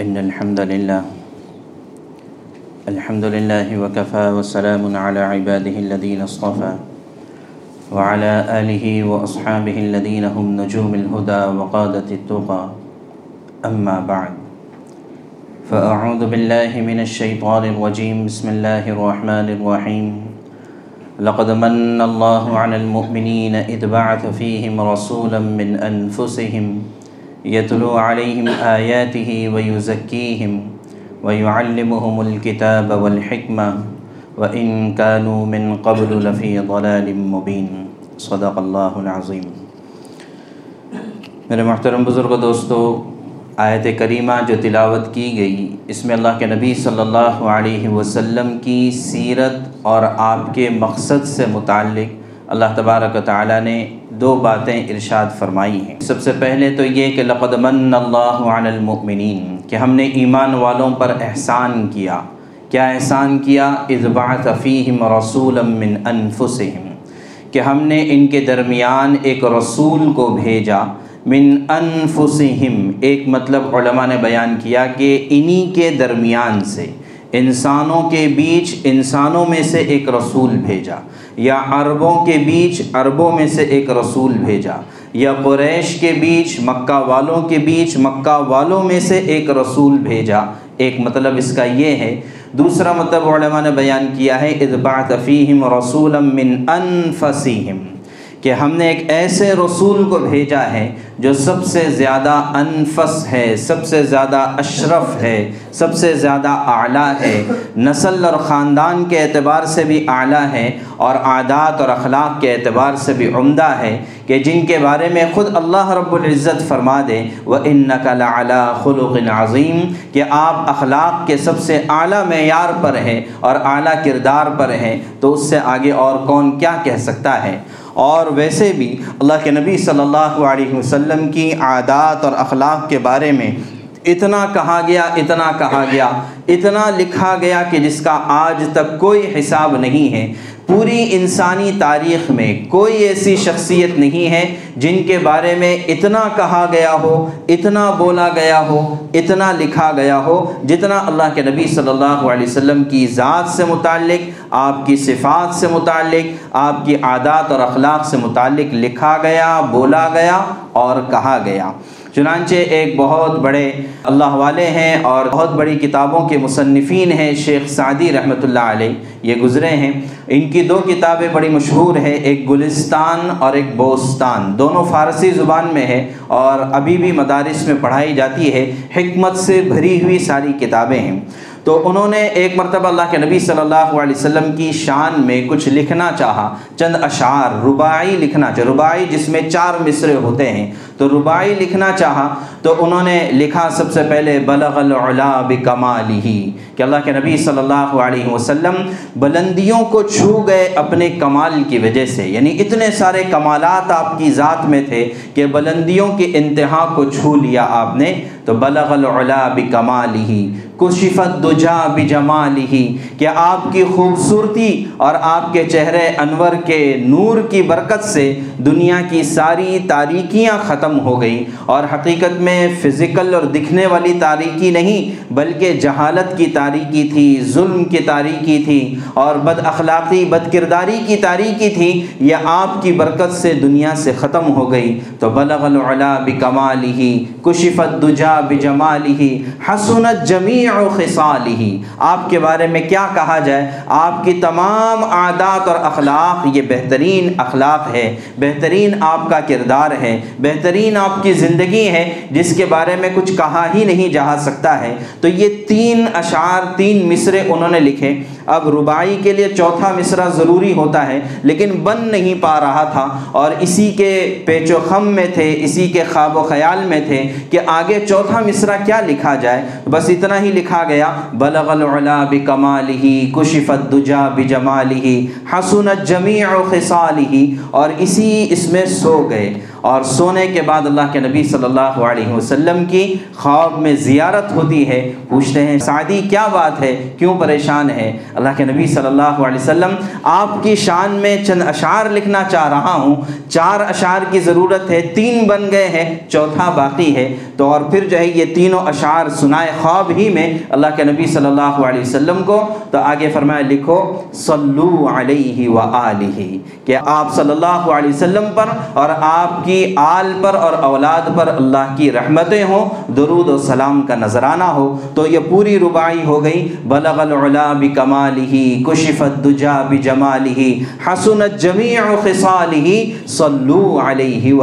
إن الحمد لله. الحمد لله وكفى وسلام على عباده الذين اصطفى وعلى آله وأصحابه الذين هم نجوم الهدى وقادة التقى. أما بعد. فأعوذ بالله من الشيطان الرجيم. بسم الله الرحمن الرحيم. لقد من الله على المؤمنين إذ بعث فيهم رسولا من أنفسهم يتلو عليهم آياته ويزكيهم ويعلمهم الكتاب والحكمة وإن كانوا من قبل لفي ضلال مبين صدق اللہ العظیم۔ میرے محترم بزرگ دوستو، آیت کریمہ جو تلاوت کی گئی، اس میں اللہ کے نبی صلی اللہ علیہ وسلم کی سیرت اور آپ کے مقصد سے متعلق اللہ تبارک و تعالیٰ نے دو باتیں ارشاد فرمائی ہیں۔ سب سے پہلے تو یہ کہ لقد من اللہ علی المؤمنین، کہ ہم نے ایمان والوں پر احسان کیا۔ کیا احسان کیا؟ اذبعث فیہم رسولا من انفسہم، کہ ہم نے ان کے درمیان ایک رسول کو بھیجا۔ من انفسہم، ایک مطلب علماء نے بیان کیا کہ انہی کے درمیان سے۔ انسانوں کے بیچ انسانوں میں سے ایک رسول بھیجا، یا عربوں کے بیچ عربوں میں سے ایک رسول بھیجا، یا قریش کے بیچ مکہ والوں کے بیچ مکہ والوں میں سے ایک رسول بھیجا۔ ایک مطلب اس کا یہ ہے، دوسرا مطلب علماء نے بیان کیا ہے اذبعث فیہم رسولا من انفسہم۔ کہ ہم نے ایک ایسے رسول کو بھیجا ہے جو سب سے زیادہ انفس ہے، سب سے زیادہ اشرف ہے، سب سے زیادہ اعلیٰ ہے۔ نسل اور خاندان کے اعتبار سے بھی اعلیٰ ہے اور عادات اور اخلاق کے اعتبار سے بھی عمدہ ہے کہ جن کے بارے میں خود اللہ رب العزت فرما دے۔ وہ ان نقل اعلیٰ خلق عظیم کہ آپ اخلاق کے سب سے اعلیٰ معیار پر ہیں اور اعلیٰ کردار پر ہیں۔ تو اس سے آگے اور کون کیا کہہ سکتا ہے؟ اور ویسے بھی اللہ کے نبی صلی اللہ علیہ وسلم کی عادات اور اخلاق کے بارے میں اتنا کہا گیا، اتنا کہا گیا، اتنا لکھا گیا کہ جس کا آج تک کوئی حساب نہیں ہے۔ پوری انسانی تاریخ میں کوئی ایسی شخصیت نہیں ہے جن کے بارے میں اتنا کہا گیا ہو، اتنا بولا گیا ہو، اتنا لکھا گیا ہو جتنا اللہ کے نبی صلی اللہ علیہ وسلم کی ذات سے متعلق، آپ کی صفات سے متعلق، آپ کی عادات اور اخلاق سے متعلق لکھا گیا، بولا گیا اور کہا گیا۔ چنانچہ ایک بہت بڑے اللہ والے ہیں اور بہت بڑی کتابوں کے مصنفین ہیں شیخ سعدی رحمۃ اللہ علیہ، یہ گزرے ہیں۔ ان کی دو کتابیں بڑی مشہور ہیں، ایک گلستان اور ایک بوستان۔ دونوں فارسی زبان میں ہے اور ابھی بھی مدارس میں پڑھائی جاتی ہے۔ حکمت سے بھری ہوئی ساری کتابیں ہیں۔ تو انہوں نے ایک مرتبہ اللہ کے نبی صلی اللہ علیہ وسلم کی شان میں کچھ لکھنا چاہا۔ چند اشعار، رباعی لکھنا چاہا۔ رباعی جس میں چار مصرے ہوتے ہیں۔ تو رباعی لکھنا چاہا تو انہوں نے لکھا سب سے پہلے، بلغ العلا بکمالہ کہ اللہ کے نبی صلی اللہ علیہ وسلم بلندیوں کو چھو گئے اپنے کمال کی وجہ سے۔ یعنی اتنے سارے کمالات آپ کی ذات میں تھے کہ بلندیوں کی انتہا کو چھو لیا آپ نے۔ تو بلغ العلا بکمالہ کشفت دجا بجمالہ کہ آپ کی خوبصورتی اور آپ کے چہرے انور کے نور کی برکت سے دنیا کی ساری تاریکیاں ختم ہو گئیں۔ اور حقیقت میں فزیکل اور دکھنے والی تاریکی نہیں، بلکہ جہالت کی تاریکی تھی، ظلم کی تاریکی تھی، اور بد اخلاقی، بد کرداری کی تاریکی تھی، یہ آپ کی برکت سے دنیا سے ختم ہو گئی۔ تو بلغ العلا بکمالہ کشفت دجا بجمالہ حسنت جمیع خصالہ آپ کے بارے میں کیا کہا جائے؟ آپ کی تمام عادات اور اخلاق، یہ بہترین اخلاق ہے۔ بہترین آپ کا کردار ہے۔ بہترین آپ کی زندگی ہے۔ جس کے بارے میں کچھ کہا ہی نہیں جا سکتا ہے۔ تو یہ تین اشعار، تین مصرے انہوں نے لکھے۔ اب ربائی کے لیے چوتھا مصرع ضروری ہوتا ہے، لیکن بن نہیں پا رہا تھا۔ اور اسی کے پیچ و خم میں تھے، اسی کے خواب و خیال میں تھے کہ آگے چوتھا مصرع کیا لکھا جائے۔ بس اتنا ہی لکھا گیا، بلغ العلا بکمالہ کشفت دجا بجمالہ حسنت جمیع خصالہ اور اسی اس میں سو گئے۔ اور سونے کے بعد اللہ کے نبی صلی اللہ علیہ وسلم کی خواب میں زیارت ہوتی ہے، پوچھتے ہیں، سعدی، کیا بات ہے؟ کیوں پریشان ہے؟ اللہ کے نبی صلی اللہ علیہ وسلم آپ کی شان میں چند اشعار لکھنا چاہ رہا ہوں۔ چار اشعار کی ضرورت ہے، تین بن گئے ہیں، چوتھا باقی ہے۔ تو اور پھر جو ہے، یہ تینوں اشعار سنائے خواب ہی میں اللہ کے نبی صلی اللہ علیہ وسلم کو۔ تو آگے فرمایا، لکھو، صلو علیہ و کہ آپ صلی اللہ علیہ وسلم پر اور آپ کی آل پر اور اولاد پر اللہ کی رحمتیں ہوں، درود و سلام کا نذرانہ ہو، تو یہ پوری ربائی ہو گئی۔ بلغ العلا بکمالہ کشفت دجا بجمالہ حسنت جمیع خصالہ صلو علیہ و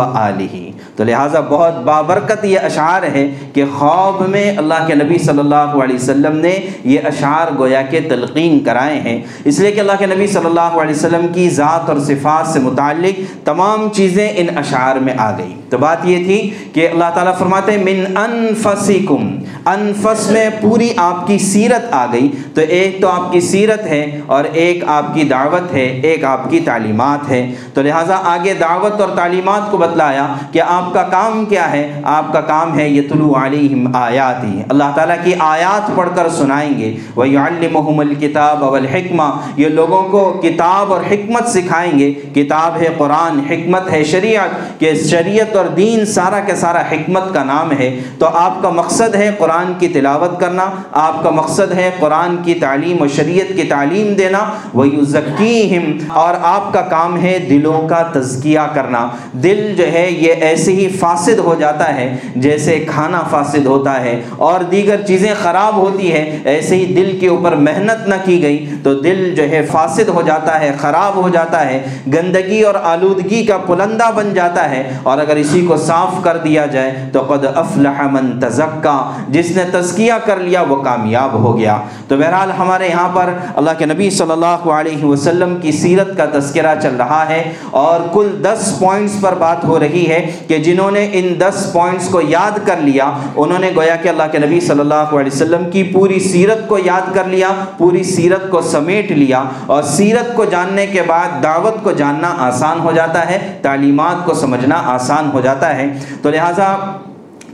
تو لہٰذا بہت بابرکت یہ اشعار ہے کہ خواب میں اللہ کے نبی صلی اللہ علیہ وسلم نے یہ اشعار گویا کے تلقین کرائے ہیں۔ اس لیے کہ اللہ کے نبی صلی اللہ علیہ وسلم کی ذات اور صفات سے متعلق تمام چیزیں ان اشعار میں آ گئی تو بات یہ تھی کہ اللہ تعالیٰ فرماتے ہیں، من انفسکم انفس میں پوری آپ کی سیرت آ گئی۔ تو ایک تو آپ کی سیرت ہے اور ایک آپ کی دعوت ہے، ایک آپ کی تعلیمات ہے۔ تو لہٰذا آگے دعوت اور تعلیمات کو بتلایا کہ آپ کا کام کیا ہے؟ آپ کا کام ہے یہ طلوع علیہم آیاتی۔ اللہ تعالیٰ کی آیات پڑھ کر سنائیں گے۔ وہ علمحم الکتاب والحکمہ یہ لوگوں کو کتاب اور حکمت سکھائیں گے۔ کتاب ہے قرآن، حکمت ہے شریعت۔ کہ شریعت اور دین سارا کے سارا حکمت کا نام ہے۔ تو آپ کا مقصد ہے قرآن کی تلاوت کرنا۔ آپ کا مقصد ہے قرآن کی تعلیم و شریعت کی تعلیم دینا۔ وہی ذکیم اور آپ کا کام ہے دلوں کا تزکیہ کرنا۔ دل جو ہے، یہ ایسے ہی فاسد ہو جاتا ہے، جیسے کھانا فاسد ہوتا ہے اور دیگر چیزیں خراب ہوتی ہے ایسے ہی دل کے اوپر محنت نہ کی گئی تو دل جو ہے فاسد ہو جاتا ہے، خراب ہو جاتا ہے، گندگی اور آلودگی کا پلندہ بن جاتا ہے۔ اور اگر اسی کو صاف کر دیا جائے تو قد افلح من تزکا، جس نے تزکیہ کر لیا وہ کامیاب ہو گیا۔ تو بہرحال ہمارے یہاں پر اللہ کے نبی صلی اللہ علیہ وسلم کی سیرت کا تذکرہ چل رہا ہے اور کل دس پوائنٹس پر بات ہو رہی ہے کہ جنہوں نے ان دس پوائنٹس کو یاد کر لیا، انہوں نے گویا کہ اللہ کے نبی صلی اللہ علیہ وسلم کی پوری سیرت کو یاد کر لیا، پوری سیرت کو سمیٹ لیا اور سیرت کو جاننے کے بعد دعوت کو جاننا آسان ہو جاتا ہے، تعلیمات کو سمجھنا آسان ہو جاتا ہے۔ تو لہٰذا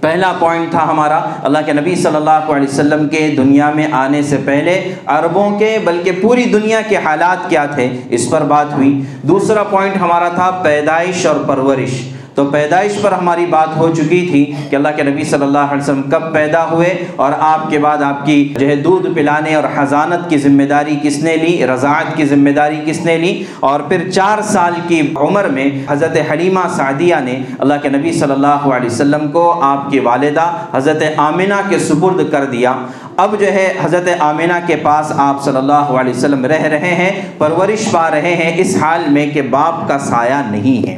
پہلا پوائنٹ تھا ہمارا، اللہ کے نبی صلی اللہ علیہ وسلم کے دنیا میں آنے سے پہلے عربوں کے، بلکہ پوری دنیا کے حالات کیا تھے؟ اس پر بات ہوئی۔ دوسرا پوائنٹ ہمارا تھا پیدائش اور پرورش۔ تو پیدائش پر ہماری بات ہو چکی تھی کہ اللہ کے نبی صلی اللہ علیہ وسلم کب پیدا ہوئے اور آپ کے بعد آپ کی جو ہے دودھ پلانے اور حضانت کی ذمہ داری کس نے لی، رضاعت کی ذمہ داری کس نے لی اور پھر چار سال کی عمر میں حضرت حلیمہ سعدیہ نے اللہ کے نبی صلی اللہ علیہ وسلم کو آپ کی والدہ حضرت آمنہ کے سپرد کر دیا۔ اب جو ہے حضرت آمینہ کے پاس آپ صلی اللہ علیہ وسلم رہ رہے ہیں، پرورش پا رہے ہیں اس حال میں کہ باپ کا سایہ نہیں ہے۔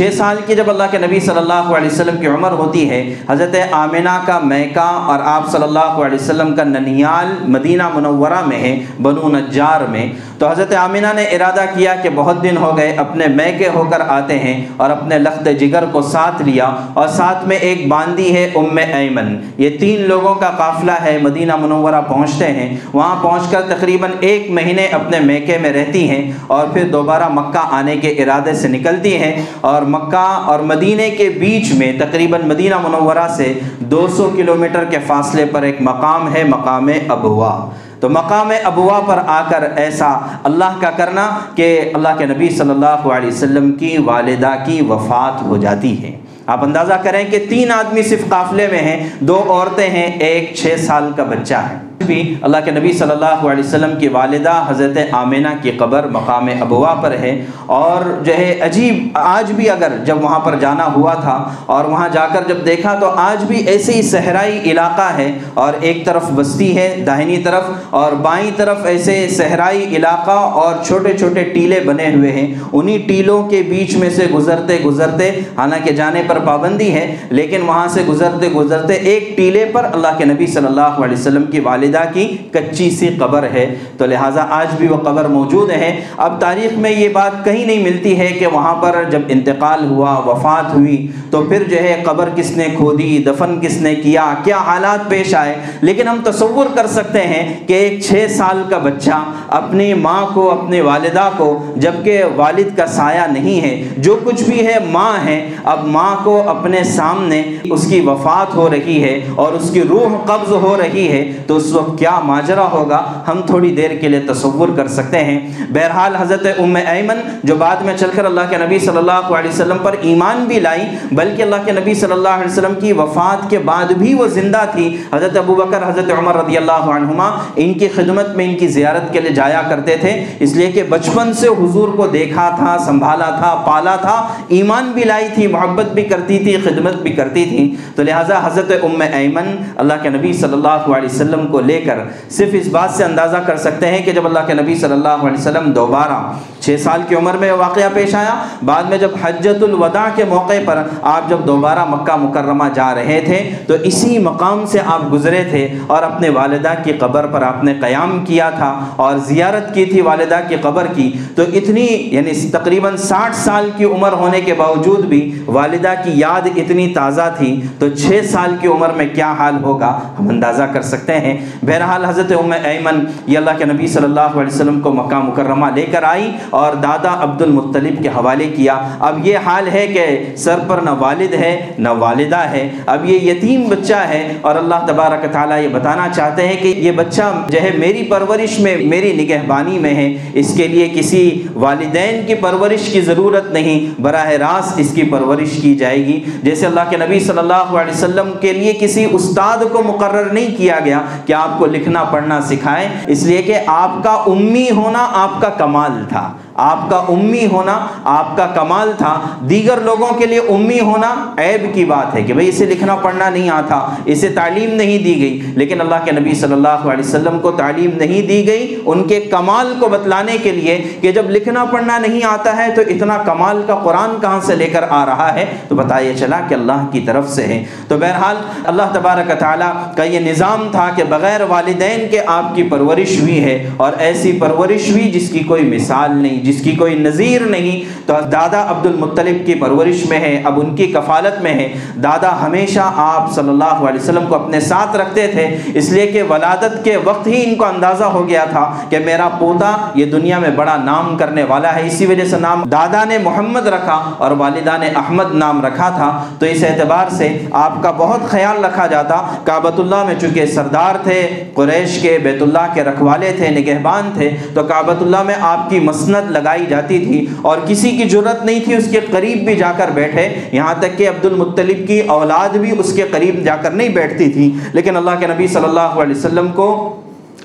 چھ سال کی جب اللہ کے نبی صلی اللہ علیہ وسلم کی عمر ہوتی ہے، حضرت آمینہ کا میکا اور آپ صلی اللہ علیہ وسلم کا ننیال مدینہ منورہ میں ہے، بنو نجار میں۔ تو حضرت آمینہ نے ارادہ کیا کہ بہت دن ہو گئے اپنے میکے ہو کر آتے ہیں اور اپنے لخت جگر کو ساتھ لیا اور ساتھ میں ایک باندی ہے ام ایمن۔ یہ تین لوگوں کا قافلہ ہے، مدینہ منورہ پہنچتے ہیں۔ وہاں پہنچ کر تقریباً ایک مہینے اپنے میکے میں رہتی ہیں اور پھر دوبارہ مکہ آنے کے ارادے سے نکلتی ہیں اور مکہ اور مدینہ کے بیچ میں تقریباً مدینہ منورہ سے دو سو کلومیٹر کے فاصلے پر ایک مقام ہے، مقام ابوا۔ تو مقام ابوا پر آ کر ایسا اللہ کا کرنا کہ اللہ کے نبی صلی اللہ علیہ وسلم کی والدہ کی وفات ہو جاتی ہے۔ آپ اندازہ کریں کہ تین آدمی صرف قافلے میں ہیں، دو عورتیں ہیں، ایک چھ سال کا بچہ ہے۔ بھی اللہ کے نبی صلی اللہ علیہ وسلم کی والدہ حضرت آمینہ کی قبر مقام ابوا پر ہے اور جو ہے عجیب، آج بھی اگر جب وہاں پر جانا ہوا تھا اور وہاں جا کر جب دیکھا تو آج بھی ایسے ہی صحرائی علاقہ ہے اور ایک طرف بستی ہے داہنی طرف اور بائیں طرف ایسے صحرائی علاقہ اور چھوٹے چھوٹے ٹیلے بنے ہوئے ہیں۔ انہی ٹیلوں کے بیچ میں سے گزرتے گزرتے، حالانکہ جانے پر پابندی ہے، لیکن وہاں سے گزرتے گزرتے ایک ٹیلے پر اللہ کے نبی صلی اللہ علیہ وسلم کی والدہ والدہ کی کچی سی قبر ہے۔ تو لہٰذا آج بھی وہ قبر موجود ہے۔ اب تاریخ میں یہ بات کہیں نہیں ملتی ہے کہ وہاں پر جب انتقال ہوا، وفات ہوئی، تو پھر جو ہے قبر کس نے کھودی، دفن کس نے کیا کیا حالات پیش آئے۔ لیکن ہم تصور کر سکتے ہیں کہ ایک چھ سال کا بچہ اپنی ماں کو، اپنے والدہ کو جبکہ والد کا سایہ نہیں ہے، جو کچھ بھی ہے ماں ہے۔ اب ماں کو اپنے سامنے اس کی وفات ہو رہی ہے اور اس کی روح قبض ہو رہی ہے، تو اس وقت کیا ماجرا ہوگا؟ ہم تھوڑی دیر کے لیے تصور کر سکتے ہیں۔ بہرحال حضرت ام ایمن جو بعد میں چل کر اللہ کے نبی صلی اللہ علیہ وسلم پر ایمان بھی لائی، بلکہ اللہ کے نبی صلی اللہ علیہ وسلم کی وفات کے بعد بھی وہ زندہ تھی۔ حضرت ابو بکر، حضرت عمر رضی اللہ عنہما ان کی خدمت میں ان کی زیارت کے لیے جایا کرتے تھے۔ اس لیے کہ بچپن سے حضور کو دیکھا تھا، سنبھالا تھا، پالا تھا، ایمان بھی لائی تھی، محبت بھی کرتی تھی، خدمت بھی کرتی تھی۔ تو لہٰذا حضرت ام ایمن اللہ کے نبی صلی اللہ علیہ وسلم کو لے کر صرف اس بات سے اندازہ کر سکتے ہیں کہ جب اللہ کے نبی صلی اللہ علیہ وسلم دوبارہ چھ سال کی عمر میں واقعہ پیش آیا، بعد میں جب حجت الوداع کے موقع پر آپ جب دوبارہ مکہ مکرمہ جا رہے تھے، تو اسی مقام سے آپ گزرے تھے اور اپنے والدہ کی قبر پر آپ نے قیام کیا تھا اور زیارت کی تھی والدہ کی قبر کی۔ تو اتنی یعنی تقریباً ساٹھ سال کی عمر ہونے کے باوجود بھی والدہ کی یاد اتنی تازہ تھی۔ تو چھ سال کی عمر میں کیا حال ہوگا، ہم اندازہ کر سکتے ہیں۔ بہرحال حضرت ام ایمن یہ اللہ کے نبی صلی اللہ علیہ وسلم کو مکہ مکرمہ لے کر آئی اور دادا عبد المطلب کے حوالے کیا۔ اب یہ حال ہے کہ سر پر نہ والد ہے، نہ والدہ ہے۔ اب یہ یتیم بچہ ہے اور اللہ تبارک تعالیٰ یہ بتانا چاہتے ہیں کہ یہ بچہ جو ہے میری پرورش میں، میری نگہبانی میں ہے۔ اس کے لیے کسی والدین کی پرورش کی ضرورت نہیں، براہ راست اس کی پرورش کی جائے گی۔ جیسے اللہ کے نبی صلی اللہ علیہ وسلم کے لیے کسی استاد کو مقرر نہیں کیا گیا کہ آپ کو لکھنا پڑھنا سکھائیں۔ اس لیے کہ آپ کا امی ہونا آپ کا کمال تھا۔ آپ کا امی ہونا آپ کا کمال تھا۔ دیگر لوگوں کے لیے امی ہونا عیب کی بات ہے کہ بھئی اسے لکھنا پڑھنا نہیں آتا، اسے تعلیم نہیں دی گئی۔ لیکن اللہ کے نبی صلی اللہ علیہ وسلم کو تعلیم نہیں دی گئی۔ ان کے کمال کو بتلانے کے لیے کہ جب لکھنا پڑھنا نہیں آتا ہے تو اتنا کمال کا قرآن کہاں سے لے کر آ رہا ہے؟ تو بتایا چلا کہ اللہ کی طرف سے ہے۔ تو بہرحال اللہ تبارک تعالیٰ کا یہ نظام تھا کہ بغیر والدین کے آپ کی پرورش ہوئی ہے اور ایسی پرورش ہوئی جس کی کوئی مثال نہیں جس کی کوئی نظیر نہیں، تو دادا عبد المطلب کی پرورش میں ہے، اب ان کی کفالت میں ہے۔ دادا ہمیشہ آپ صلی اللہ علیہ وسلم کو اپنے ساتھ رکھتے تھے، اس لیے کہ ولادت کے وقت ہی ان کو اندازہ ہو گیا تھا کہ میرا پوتا یہ دنیا میں بڑا نام کرنے والا ہے۔ اسی وجہ سے نام دادا نے محمد رکھا اور والدہ نے احمد نام رکھا تھا۔ تو اس اعتبار سے آپ کا بہت خیال رکھا جاتا۔ کعبۃ اللہ میں چونکہ سردار تھے، قریش کے بیت اللہ کے رکھوالے تھے، نگہبان تھے، تو کعبۃ اللہ میں آپ کی مسند لگائی جاتی تھی اور کسی کی ضرورت نہیں تھی اس کے قریب بھی جا کر بیٹھے۔ یہاں تک کہ عبد المطلب کی اولاد بھی اس کے قریب جا کر نہیں بیٹھتی تھی۔ لیکن اللہ کے نبی صلی اللہ علیہ وسلم کو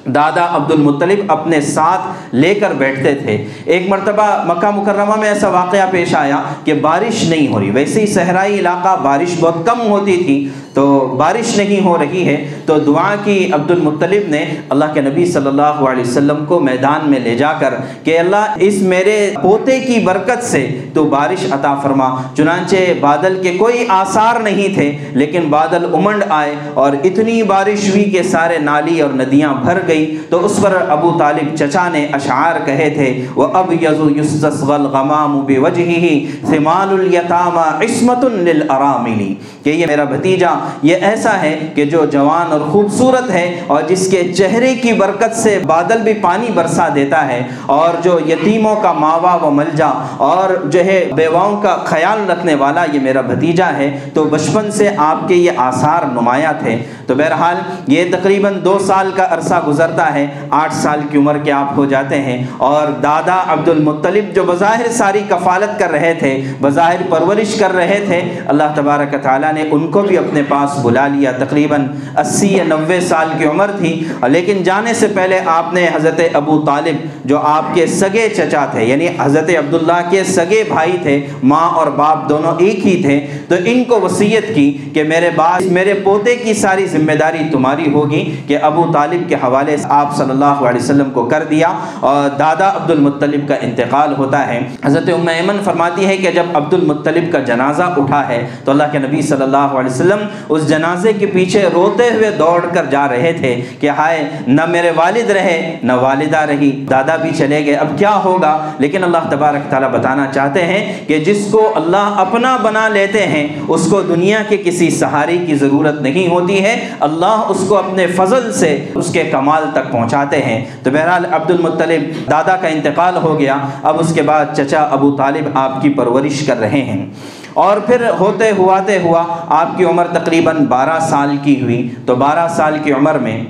دادا عبد المطلب اپنے ساتھ لے کر بیٹھتے تھے۔ ایک مرتبہ مکہ مکرمہ میں ایسا واقعہ پیش آیا کہ بارش نہیں ہو رہی۔ ویسے ہی صحرائی علاقہ بارش بہت کم ہوتی تھی، تو بارش نہیں ہو رہی ہے۔ تو دعا کی عبد المطلب نے اللہ کے نبی صلی اللہ علیہ وسلم کو میدان میں لے جا کر کہ اللہ اس میرے پوتے کی برکت سے تو بارش عطا فرما۔ چنانچہ بادل کے کوئی آثار نہیں تھے، لیکن بادل امنڈ آئے اور اتنی بارش ہوئی کہ سارے نالی اور ندیاں بھر گئی۔ گئی تو اس پر ابو طالب چچا نے اشعار کہے تھے وہ اب یزو یسغل غمام بے وجہ ہی ثمال الیتامہ عصمت للاراملی کہ یہ میرا بھتیجا، یہ ایسا ہے کہ جو جوان اور خوبصورت ہے اور جس کے چہرے کی برکت سے بادل بھی پانی برسا دیتا ہے اور جو یتیموں کا ماوا و ملجا اور جو ہے بیواؤں کا خیال رکھنے والا یہ میرا بھتیجا ہے، تو بچپن سے آپ کے یہ آثار نمایاں تھے۔ تو بہرحال یہ تقریباً دو سال کا عرصہ گزر گزرتا ہے، آٹھ سال کی عمر کے آپ ہو جاتے ہیں۔ اور دادا عبد المطلب جو بظاہر ساری کفالت کر رہے تھے، بظاہر پرورش کر رہے تھے، اللہ تبارک تعالیٰ نے ان کو بھی اپنے پاس بلا لیا۔ تقریباً اسی یا نوے سال کی عمر تھی۔ لیکن جانے سے پہلے آپ نے حضرت ابو طالب جو آپ کے سگے چچا تھے یعنی حضرت عبداللہ کے سگے بھائی تھے، ماں اور باپ دونوں ایک ہی تھے، تو ان کو وصیت کی کہ میرے بعد میرے پوتے کی ساری ذمہ داری تمہاری ہوگی کہ ابو طالب کے حوالے حوالے آپ صلی اللہ علیہ وسلم کو کر دیا اور دادا عبد المطلب کا انتقال ہوتا ہے۔ حضرت ام ایمن فرماتی ہے کہ جب عبد المطلب کا جنازہ اٹھا ہے تو اللہ کے نبی صلی اللہ علیہ وسلم اس جنازے کے پیچھے روتے ہوئے دوڑ کر جا رہے تھے کہ ہائے، نہ میرے والد رہے، نہ والدہ رہی، دادا بھی چلے گئے، اب کیا ہوگا؟ لیکن اللہ تبارک تعالیٰ بتانا چاہتے ہیں کہ جس کو اللہ اپنا بنا لیتے ہیں، اس کو دنیا کے کسی سہارے کی ضرورت نہیں ہوتی ہے۔ اللہ اس کو اپنے فضل سے، اس کے کمال تک پہنچاتے ہیں۔ تو بہرحال عبد المطلب دادا کا انتقال ہو گیا۔ اب اس کے بعد چچا ابو طالب آپ کی پرورش کر رہے ہیں۔ اور پھر ہوتے ہواتے ہوا آپ کی عمر تقریباً بارہ سال کی ہوئی۔ تو بارہ سال کی عمر میں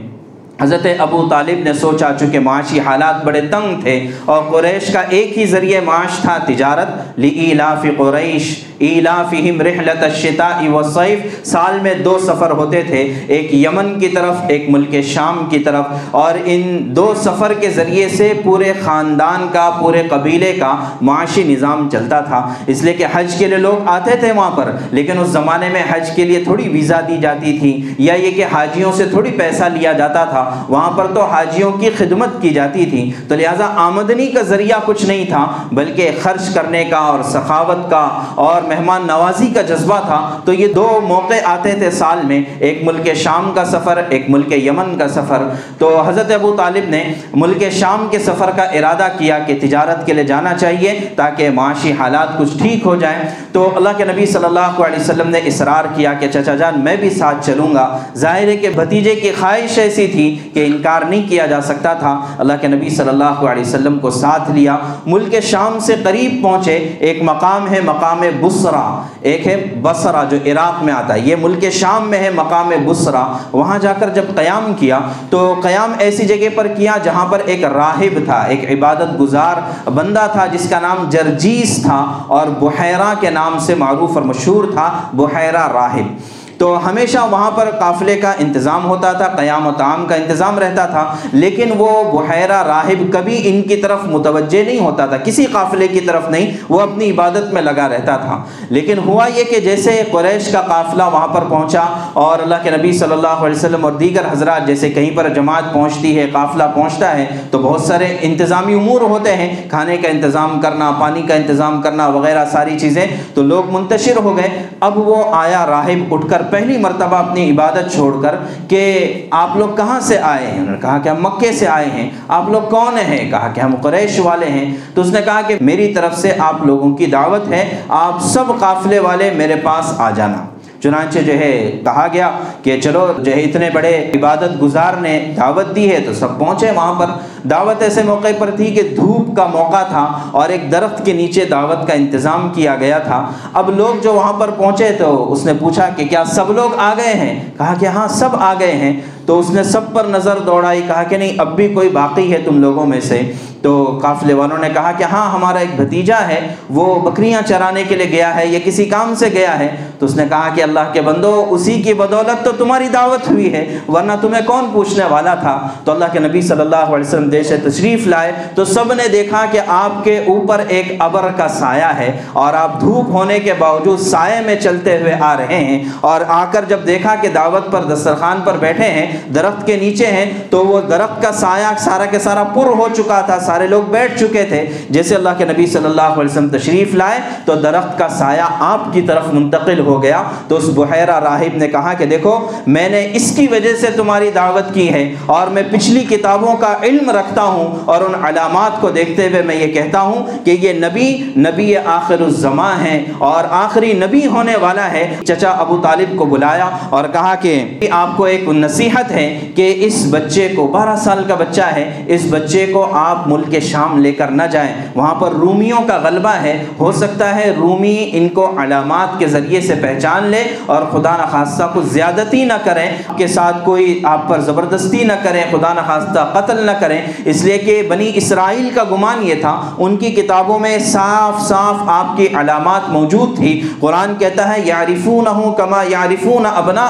حضرت ابو طالب نے سوچا چونکہ معاشی حالات بڑے تنگ تھے اور قریش کا ایک ہی ذریعہ معاش تھا تجارت لی قریش، ایلافہم رحلت الشتاء والصیف، سال میں دو سفر ہوتے تھے، ایک یمن کی طرف، ایک ملک شام کی طرف، اور ان دو سفر کے ذریعے سے پورے خاندان کا، پورے قبیلے کا معاشی نظام چلتا تھا۔ اس لیے کہ حج کے لیے لوگ آتے تھے وہاں پر، لیکن اس زمانے میں حج کے لیے تھوڑی ویزا دی جاتی تھی، یا یہ کہ حاجیوں سے تھوڑی پیسہ لیا جاتا تھا۔ وہاں پر تو حاجیوں کی خدمت کی جاتی تھی۔ تو لہٰذا آمدنی کا ذریعہ کچھ نہیں تھا، بلکہ خرچ کرنے کا اور سخاوت کا اور مہمان نوازی کا جذبہ تھا۔ تو یہ دو موقع آتے تھے سال میں، ایک ملک شام کا سفر، ایک ملک یمن کا سفر۔ تو حضرت ابو طالب نے ملک شام کے سفر کا ارادہ کیا کہ تجارت کے لیے جانا چاہیے تاکہ معاشی حالات کچھ ٹھیک ہو جائیں۔ تو اللہ کے نبی صلی اللہ علیہ وسلم نے اصرار کیا کہ، چچا جان، میں بھی ساتھ چلوں گا۔ ظاہر ہے کہ بھتیجے کی خواہش ایسی تھی کہ انکار نہیں کیا جا سکتا تھا۔ اللہ کے نبی صلی اللہ علیہ وسلم کو ساتھ لیا۔ ملک شام سے قریب پہنچے۔ ایک مقام ہے مقام بسرا۔ ایک ہے بسرا جو عراق میں آتا ہے۔ یہ ملک شام میں ہے مقام بسرا۔ وہاں جا کر جب قیام کیا، تو قیام ایسی جگہ پر کیا جہاں پر ایک راہب تھا، ایک عبادت گزار بندہ تھا جس کا نام جرجیس تھا اور بحیرہ کے نام سے معروف اور مشہور تھا، بحیرہ راہب۔ تو ہمیشہ وہاں پر قافلے کا انتظام ہوتا تھا، قیام و تعام کا انتظام رہتا تھا، لیکن وہ بحیرہ راہب کبھی ان کی طرف متوجہ نہیں ہوتا تھا، کسی قافلے کی طرف نہیں، وہ اپنی عبادت میں لگا رہتا تھا۔ لیکن ہوا یہ کہ جیسے قریش کا قافلہ وہاں پر پہنچا اور اللہ کے نبی صلی اللہ علیہ وسلم اور دیگر حضرات جیسے کہیں پر جماعت پہنچتی ہے، قافلہ پہنچتا ہے، تو بہت سارے انتظامی امور ہوتے ہیں۔ کھانے کا انتظام کرنا، پانی کا انتظام کرنا وغیرہ ساری چیزیں تو لوگ منتشر ہو گئے۔ اب وہ آیا راہب اٹھ کر پہلی مرتبہ اپنی عبادت چھوڑ کر کہ آپ لوگ کہاں سے آئے ہیں؟ انہوں نے کہا کہ ہم مکے سے آئے ہیں۔ آپ لوگ کون ہیں؟ کہا کہ ہم قریش والے ہیں۔ تو اس نے کہا کہ میری طرف سے آپ لوگوں کی دعوت ہے۔ آپ سب قافلے والے میرے پاس آ جانا۔ چنانچہ جو ہے کہا گیا کہ چلو جو ہے اتنے بڑے عبادت گزار نے دعوت دی ہے تو سب پہنچے وہاں پر۔ دعوت ایسے موقع پر تھی کہ دھوپ کا موقع تھا اور ایک درخت کے نیچے دعوت کا انتظام کیا گیا تھا۔ اب لوگ جو وہاں پر پہنچے تو اس نے پوچھا کہ کیا سب لوگ آ گئے ہیں؟ کہا کہ ہاں سب آ گئے ہیں۔ تو اس نے سب پر نظر دوڑائی، کہا کہ نہیں، اب بھی کوئی باقی ہے تم لوگوں میں سے؟ تو قافلے والوں نے کہا کہ ہاں ہمارا ایک بھتیجا ہے، وہ بکریاں چرانے کے لیے گیا ہے یا کسی کام سے گیا ہے۔ تو اس نے کہا کہ اللہ کے بندو، اسی کی بدولت تو تمہاری دعوت ہوئی ہے، ورنہ تمہیں کون پوچھنے والا تھا؟ تو اللہ کے نبی صلی اللہ علیہ وسلم دیش تشریف لائے۔ تو سب نے دیکھا کہ آپ کے اوپر ایک ابر کا سایہ ہے اور آپ دھوپ ہونے کے باوجود سائے میں چلتے ہوئے آ رہے ہیں۔ اور آ کر جب دیکھا کہ دعوت پر، دسترخوان پر بیٹھے ہیں درخت کے نیچے ہیں، تو وہ درخت کا سایہ سارا کے سارا پر ہو چکا تھا، سارے لوگ بیٹھ چکے تھے۔ جیسے اللہ کے نبی صلی اللہ علیہ وسلم تشریف لائے، تو درخت کا سایہ آپ کی طرف منتقل ہو گیا۔ تو اس بحیرہ راہب نے کہا کہ دیکھو، میں نے اس کی وجہ سے تمہاری دعوت کی ہے اور میں پچھلی کتابوں کا علم رکھتا ہوں اور ان علامات کو دیکھتے ہوئے میں یہ کہتا ہوں کہ یہ نبی نبی آخر الزماں ہیں اور آخری نبی ہونے والا ہے۔ چچا ابو طالب کو بلایا اور کہا کہ آپ کو ایک نصیحت ہے کہ اس بچے کو بارہ سال کا بچہ ہے، اس بچے کو آپ ملک شام لے کر نہ جائیں۔ وہاں پر رومیوں کا غلبہ ہے۔ ہو سکتا ہے رومی ان کو علامات کے ذریعے سے پہچان لے اور خدا نخواستہ کو زیادتی نہ کریں کے ساتھ کوئی آپ پر زبردستی نہ کریں، خدا نخواستہ قتل نہ کریں۔ اس لیے کہ بنی اسرائیل کا گمان یہ تھا، ان کی کتابوں میں صاف صاف آپ کی علامات موجود تھی۔ قرآن کہتا ہے یارفون کما یارفون ابنا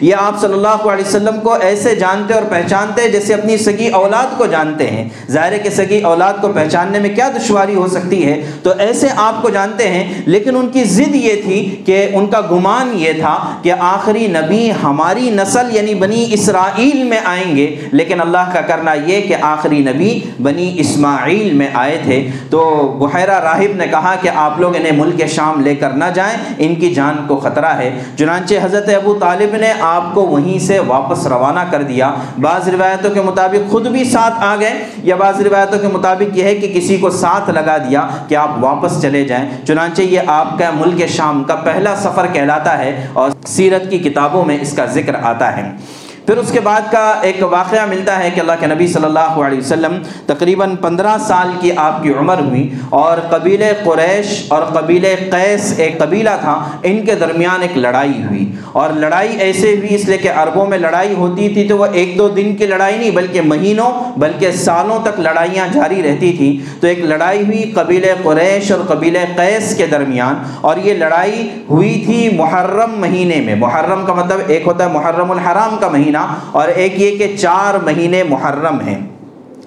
یہ آپ صلی اللہ علیہ وسلم کو ایسے جانتے اور پہچانتے جیسے اپنی سگی اولاد کو جانتے ہیں۔ ظاہر کہ سگی اولاد کو پہچاننے میں کیا دشواری ہو سکتی ہے۔ تو ایسے آپ کو جانتے ہیں، لیکن ان کی ضد یہ تھی کہ ان کا گمان یہ تھا کہ آخری نبی ہماری نسل یعنی بنی اسرائیل میں آئیں گے۔ لیکن اللہ کا کرنا یہ کہ آخری نبی بنی اسماعیل میں آئے تھے۔ تو بحیرہ راہب نے کہا کہ آپ لوگ انہیں ملک شام لے کر نہ جائیں، ان کی جان کو خطرہ ہے۔ چنانچہ حضرت ابو طالب نے آپ کو وہیں سے واپس روانہ کر دیا۔ بعض روایتوں کے مطابق خود بھی ساتھ آ گئے، یا بعض روایتوں کے مطابق یہ ہے کہ کسی کو ساتھ لگا دیا کہ آپ واپس چلے جائیں۔ چنانچہ یہ آپ کا ملک شام کا پہلا سفر کہلاتا ہے اور سیرت کی کتابوں میں اس کا ذکر آتا ہے۔ پھر اس کے بعد کا ایک واقعہ ملتا ہے کہ اللہ کے نبی صلی اللہ علیہ وسلم تقریباً پندرہ سال کی آپ کی عمر ہوئی اور قبیل قریش اور قبیل قیس ایک قبیلہ تھا۔ ان کے درمیان ایک لڑائی ہوئی۔ اور لڑائی ایسے ہوئی اس لیے کہ عربوں میں لڑائی ہوتی تھی تو وہ ایک دو دن کی لڑائی نہیں، بلکہ مہینوں، بلکہ سالوں تک لڑائیاں جاری رہتی تھیں۔ تو ایک لڑائی ہوئی قبیل قریش اور قبیل قیس کے درمیان۔ اور یہ لڑائی ہوئی تھی محرم مہینے میں۔ محرم کا مطلب ایک ہوتا ہے محرم الحرام کا مہینہ، اور ایک یہ کہ چار مہینے محرم ہیں۔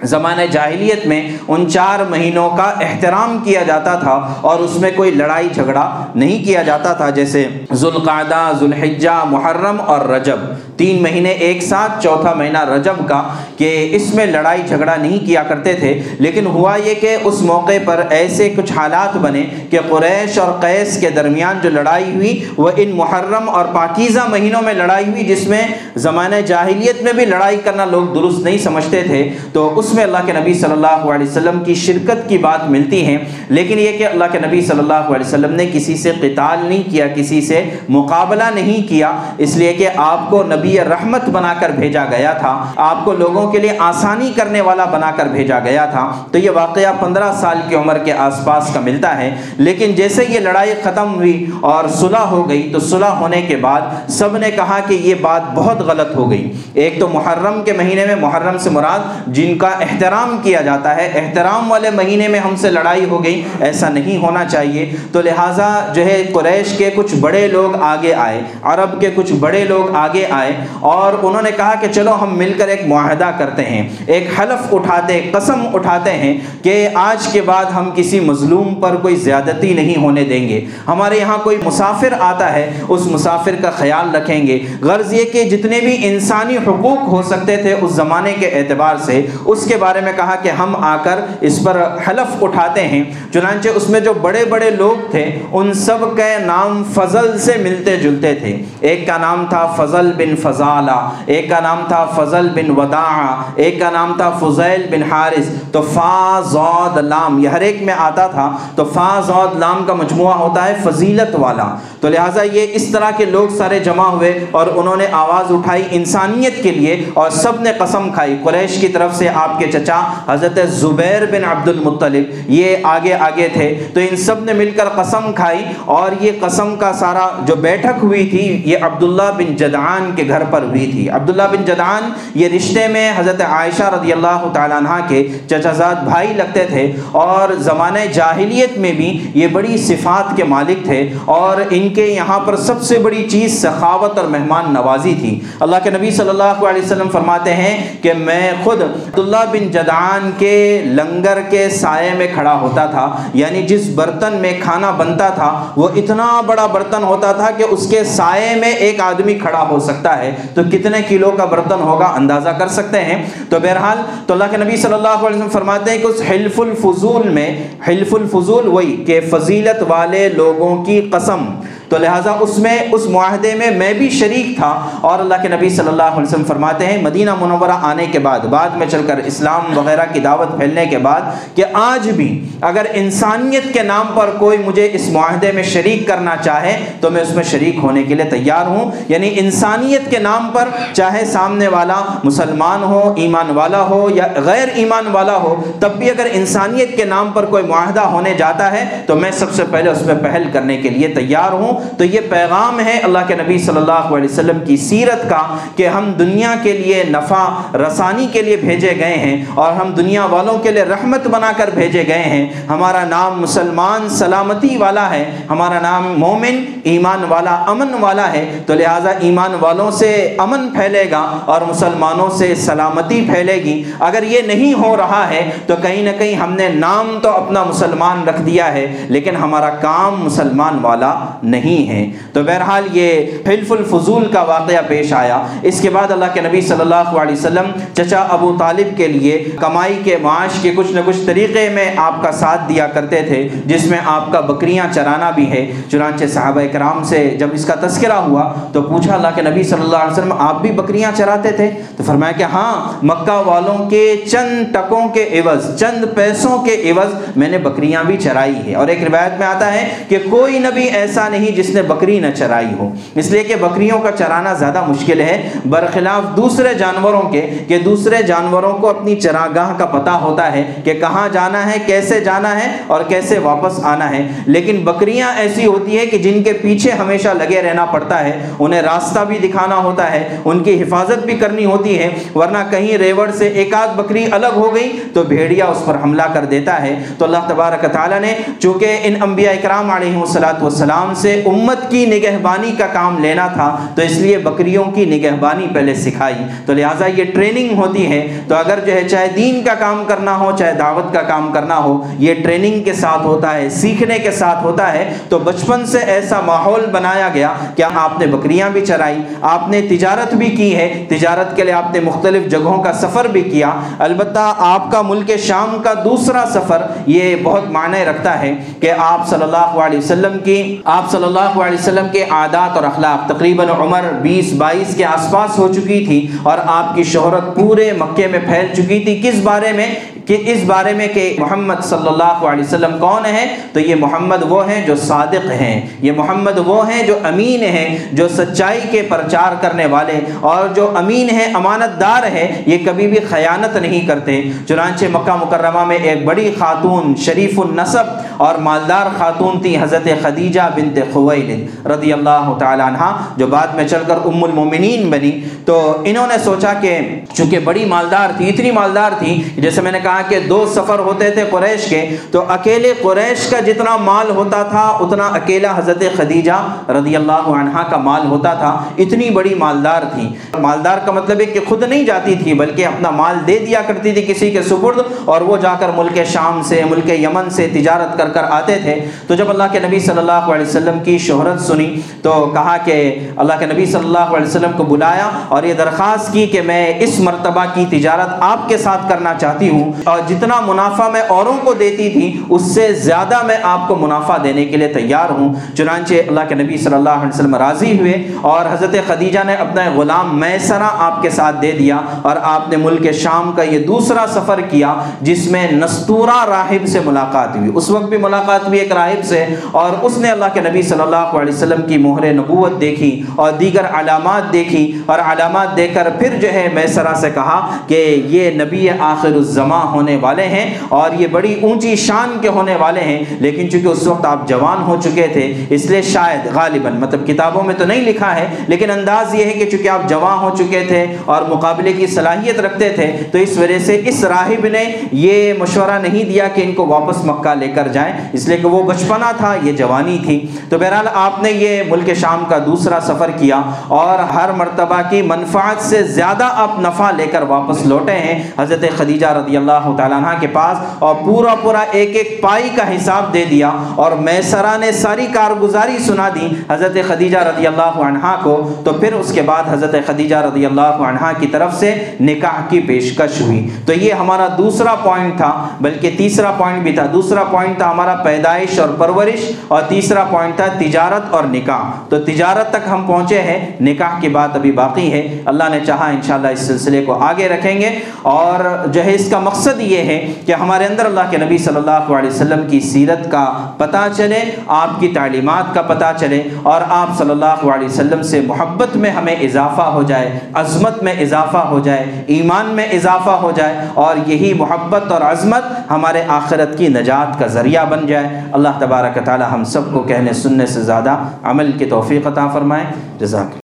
زمانہ جاہلیت میں ان چار مہینوں کا احترام کیا جاتا تھا اور اس میں کوئی لڑائی جھگڑا نہیں کیا جاتا تھا، جیسے ذوالقعدہ، ذوالحجہ، محرم اور رجب۔ تین مہینے ایک ساتھ، چوتھا مہینہ رجب کا، کہ اس میں لڑائی جھگڑا نہیں کیا کرتے تھے۔ لیکن ہوا یہ کہ اس موقع پر ایسے کچھ حالات بنے کہ قریش اور قیس کے درمیان جو لڑائی ہوئی، وہ ان محرم اور پاکیزہ مہینوں میں لڑائی ہوئی، جس میں زمانہ جاہلیت میں بھی لڑائی کرنا لوگ درست نہیں سمجھتے تھے۔ تو اس اس میں اللہ کے نبی صلی اللہ علیہ وسلم کی شرکت کی بات ملتی ہے، لیکن یہ کہ اللہ کے نبی صلی اللہ علیہ وسلم نے کسی سے قتال نہیں کیا، کسی سے مقابلہ نہیں کیا، اس لیے کہ آپ کو نبی رحمت بنا کر بھیجا گیا تھا، آپ کو لوگوں کے لیے آسانی کرنے والا بنا کر بھیجا گیا تھا۔ تو یہ واقعہ پندرہ سال کی عمر کے آس پاس کا ملتا ہے۔ لیکن جیسے یہ لڑائی ختم ہوئی اور صلح ہو گئی، تو صلح ہونے کے بعد سب نے کہا کہ یہ بات بہت غلط ہو گئی۔ ایک تو محرم کے مہینے میں محرم سے مراد جن کا احترام کیا جاتا ہے۔ احترام والے مہینے میں ہم سے لڑائی ہو گئی، ایسا نہیں ہونا چاہیے۔ تو لہٰذا جو ہے قریش کے کچھ بڑے لوگ آگے آئے، عرب کے کچھ بڑے لوگ آگے آئے اور انہوں نے کہا کہ چلو ہم مل کر ایک معاہدہ کرتے ہیں۔ ایک حلف اٹھاتے، قسم اٹھاتے ہیں کہ آج کے بعد ہم کسی مظلوم پر کوئی زیادتی نہیں ہونے دیں گے۔ ہمارے یہاں کوئی مسافر آتا ہے، اس مسافر کا خیال رکھیں گے۔ غرض یہ کہ جتنے بھی انسانی حقوق ہو سکتے تھے اس زمانے کے اعتبار سے، اس کے بارے میں کہا کہ ہم آ کر اس پر حلف اٹھاتے ہیں۔ چنانچہ اس میں جو بڑے بڑے لوگ تھے، ان سب کے نام فضل سے ملتے جلتے تھے۔ ایک کا نام تھا فضل بن فضالہ، ایک کا نام تھا فضل بن وداع ایک کا نام تھا فضیل بن حارث۔ تو فا زود لام، یہ ہر ایک میں آتا تھا۔ تو فا زود لام کا مجموعہ ہوتا ہے فضیلت والا۔ تو لہٰذا یہ اس طرح کے لوگ سارے جمع ہوئے اور انہوں نے آواز اٹھائی انسانیت کے لیے اور سب نے قسم کھائی۔ قریش کی طرف سے آپ کے چچا حضرت زبیر بن عبد المطلب یہ آگے آگے تھے۔ تو ان سب نے مل کر قسم کھائی اور یہ قسم کا سارا جو بیٹھک ہوئی تھی، یہ عبداللہ بن جدعان کے گھر پر ہوئی تھی۔ عبداللہ بن جدعان، یہ رشتے میں حضرت عائشہ رضی اللہ تعالیٰ عنہ کے چچا زاد بھائی لگتے تھے اور زمانہ جاہلیت میں بھی یہ بڑی صفات کے مالک تھے اور ان کے یہاں پر سب سے بڑی چیز سخاوت اور مہمان نوازی تھی۔ اللہ کے نبی صلی اللہ علیہ وسلم فرماتے ہیں کہ میں خود عبداللہ بن جدعان کے لنگر کے سائے میں کھڑا ہوتا تھا یعنی جس برتن میں کھانا بنتا تھا، وہ اتنا بڑا برتن ہوتا تھا کہ اس کے سائے میں ایک آدمی کھڑا ہو سکتا ہے۔ تو کتنے کلو کا برتن ہوگا اندازہ کر سکتے ہیں؟ تو بہرحال، تو اللہ کے نبی صلی اللہ علیہ وسلم فرماتے ہیں کہ اس حلف الفضول میں حلف الفضول وہی کہ فضیلت والے لوگوں کی قسم۔ تو لہٰذا اس میں، اس معاہدے میں میں بھی شریک تھا اور اللہ کے نبی صلی اللہ علیہ وسلم فرماتے ہیں، مدینہ منورہ آنے کے بعد بعد میں چل کر اسلام وغیرہ کی دعوت پھیلنے کے بعد کہ آج بھی اگر انسانیت کے نام پر کوئی مجھے اس معاہدے میں شریک کرنا چاہے تو میں اس میں شریک ہونے کے لیے تیار ہوں۔ یعنی انسانیت کے نام پر چاہے سامنے والا مسلمان ہو، ایمان والا ہو یا غیر ایمان والا ہو، تب بھی اگر انسانیت کے نام پر کوئی معاہدہ ہونے جاتا ہے تو میں سب سے پہلے اس میں پہل کرنے کے لیے تیار ہوں۔ تو یہ پیغام ہے اللہ کے نبی صلی اللہ علیہ وسلم کی سیرت کا کہ ہم دنیا کے لیے نفع رسانی کے لیے بھیجے گئے ہیں اور ہم دنیا والوں کے لیے رحمت بنا کر بھیجے گئے ہیں۔ ہمارا نام مسلمان سلامتی والا ہے، ہمارا نام مومن ایمان والا امن والا ہے۔ تو لہٰذا ایمان والوں سے امن پھیلے گا اور مسلمانوں سے سلامتی پھیلے گی۔ اگر یہ نہیں ہو رہا ہے تو کہیں نہ کہیں ہم نے نام تو اپنا مسلمان رکھ دیا ہے، لیکن ہمارا کام مسلمان والا نہیں ہے تو بہرحال یہ حلف الفضول کا واقعہ پیش آیا۔ اس کے بعد اللہ کے نبی صلی اللہ علیہ وسلم چچا ابو طالب کے لیے کمائی کے معاش کے کچھ نہ کچھ طریقے میں آپ کا ساتھ دیا کرتے تھے، جس میں آپ کا بکریاں چرانا بھی ہے۔ چنانچہ صحابہ کرام سے جب اس کا تذکرہ ہوا تو پوچھا اللہ کے نبی صلی اللہ علیہ وسلم، آپ بھی بکریاں چراتے تھے؟ تو فرمایا کہ ہاں مکہ والوں کے چند ٹکوں کے عوض، چند پیسوں کے عوض میں نے بکریاں بھی چرائی ہے اور ایک روایت میں آتا ہے کہ کوئی نبی ایسا نہیں جس نے بکری نہ چرائی ہو۔ اس لیے کہ بکریوں کا چرانا زیادہ مشکل ہے۔ برخلاف دوسرے جانوروں کے، کہ دوسرے جانوروں کو اپنی چراگاہ کا پتہ ہوتا ہے کہ کہاں جانا ہے، کیسے جانا ہے اور کیسے واپس آنا ہے۔ لیکن بکریاں ایسی ہوتی ہے کہ جن کے پیچھے ہمیشہ لگے رہنا پڑتا ہے۔ انہیں راستہ بھی دکھانا ہوتا ہے، ان کی حفاظت بھی کرنی ہوتی ہے۔ ورنہ کہیں ریوڑ سے ایک آدھ بکری الگ ہو گئی تو بھیڑیا اس پر حملہ کر دیتا ہے۔ تو اللہ تبارک تعالیٰ نے، چونکہ ان انبیاء اکرام علیہ السلاۃ والسلام سے امت کی نگہبانی کا کام لینا تھا، تو اس لیے بکریوں کی نگہبانی پہلے سکھائی۔ تو لہٰذا یہ ٹریننگ ہوتی ہے۔ تو اگر جو ہے چاہے دین کا کام کرنا ہو، چاہے دعوت کا کام کرنا ہو، یہ ٹریننگ کے ساتھ ہوتا ہے، سیکھنے کے ساتھ ہوتا ہے۔ تو بچپن سے ایسا ماحول بنایا گیا کہ آپ نے بکریاں بھی چرائی، آپ نے تجارت بھی کی ہے۔ تجارت کے لیے آپ نے مختلف جگہوں کا سفر بھی کیا۔ البتہ آپ کا ملک شام کا دوسرا سفر یہ بہت معنی رکھتا ہے کہ آپ صلی اللہ علیہ وسلم کی، آپ صلی اللہ علیہ وسلم کے عادات اور اخلاق تقریباً عمر بیس بائیس کے آس پاس ہو چکی تھی اور آپ کی شہرت پورے مکے میں پھیل چکی تھی کس بارے میں کہ اس بارے میں کہ محمد صلی اللہ علیہ وسلم کون ہے تو یہ محمد وہ ہیں جو صادق ہیں، یہ محمد وہ ہیں جو امین ہیں، جو سچائی کے پرچار کرنے والے اور جو امین ہیں امانت دار ہے یہ کبھی بھی خیانت نہیں کرتے۔ چنانچہ مکہ مکرمہ میں ایک بڑی خاتون شریف النصب اور مالدار خاتون تھی، حضرت خدیجہ بنت خویل رضی اللہ تعالی عنہ، جو بعد میں چل کر ام المومنین بنی۔ تو انہوں نے سوچا کہ چونکہ بڑی مالدار تھی، اتنی مالدار تھی، جیسے میں نے کہا کہا کہ دو سفر ہوتے تھے قریش کے، تو اکیلے قریش کا جتنا مال ہوتا تھا، اتنا اکیلا حضرت خدیجہ رضی اللہ عنہ کا مال ہوتا تھا۔ اتنی بڑی مالدار تھی۔ مالدار کا مطلب ہے کہ خود نہیں جاتی تھی، بلکہ اپنا مال دے دیا کرتی تھی کسی کے سپرد، اور وہ جا کر ملک شام سے، ملک یمن سے تجارت کر کر آتے تھے۔ تو جب اللہ کے نبی صلی اللہ علیہ وسلم کی شہرت سنی، تو کہا کہ اللہ کے نبی صلی اللہ علیہ وسلم کو بلایا، اور یہ درخواست کی کہ میں اس مرتبہ کی تجارت آپ کے ساتھ کرنا چاہتی ہوں۔ اور جتنا منافع میں اوروں کو دیتی تھی، اس سے زیادہ میں آپ کو منافع دینے کے لیے تیار ہوں۔ چنانچہ اللہ کے نبی صلی اللہ علیہ وسلم راضی ہوئے اور حضرت خدیجہ نے اپنا غلام میسرہ آپ کے ساتھ دے دیا اور آپ نے ملک شام کا یہ دوسرا سفر کیا جس میں نستورہ راہب سے ملاقات ہوئی۔ اس وقت بھی ملاقات ہوئی ایک راہب سے اور اس نے اللہ کے نبی صلی اللہ علیہ وسلم کی مہر نبوت دیکھی اور دیگر علامات دیکھی اور علامات دے کر پھر جو ہے میسرہ سے کہا کہ یہ نبی آخر الزماں ہونے والے ہیں اور یہ بڑی اونچی شان کے ہونے والے ہیں، لیکن چونکہ اس وقت آپ جوان ہو چکے تھے، اس لیے شاید غالباً مطلب کتابوں میں تو نہیں لکھا ہے، لیکن انداز یہ ہے کہ چونکہ آپ جوان ہو چکے تھے اور مقابلے کی صلاحیت رکھتے تھے، تو اس وجہ سے اس راہب نے یہ مشورہ نہیں دیا کہ ان کو واپس مکہ لے کر جائیں۔ اس لیے کہ وہ بچپنا تھا، یہ جوانی تھی۔ تو بہرحال آپ نے یہ ملک شام کا دوسرا سفر کیا اور ہر مرتبہ کی منفعت سے زیادہ آپ نفع لے کر واپس لوٹے ہیں۔ حضرت خدیجہ رضی اللہ اللہ تعالیٰ عنہ کے پاس اور پورا پورا ایک ایک پائی کا حساب دے دیا اور میسرا نے ساری کارگزاری سنا دی حضرت خدیجہ رضی اللہ عنہ کو، تو پھر اس کے بعد حضرت خدیجہ رضی اللہ عنہ کی طرف سے نکاح کی پیشکش ہوئی۔ تو یہ ہمارا دوسرا پوائنٹ تھا، بلکہ تیسرا پوائنٹ بھی تھا۔ دوسرا پوائنٹ تھا ہمارا پیدائش اور پرورش اور تیسرا پوائنٹ تھا تجارت اور نکاح۔ تو تجارت تک ہم پہنچے ہیں، نکاح کی بات ابھی باقی ہے۔ اللہ نے چاہا انشاءاللہ اس سلسلے کو آگے رکھیں گے اور جو ہے اس کا مقصد مقصد یہ ہے کہ ہمارے اندر اللہ کے نبی صلی اللہ علیہ وسلم کی سیرت کا پتہ چلے، آپ کی تعلیمات کا پتہ چلے اور آپ صلی اللہ علیہ وسلم سے محبت میں ہمیں اضافہ ہو جائے، عظمت میں اضافہ ہو جائے، ایمان میں اضافہ ہو جائے اور یہی محبت اور عظمت ہمارے آخرت کی نجات کا ذریعہ بن جائے۔ اللہ تبارک تعالی ہم سب کو کہنے، سننے سے زیادہ عمل کی توفیق عطا فرمائے۔ جزاک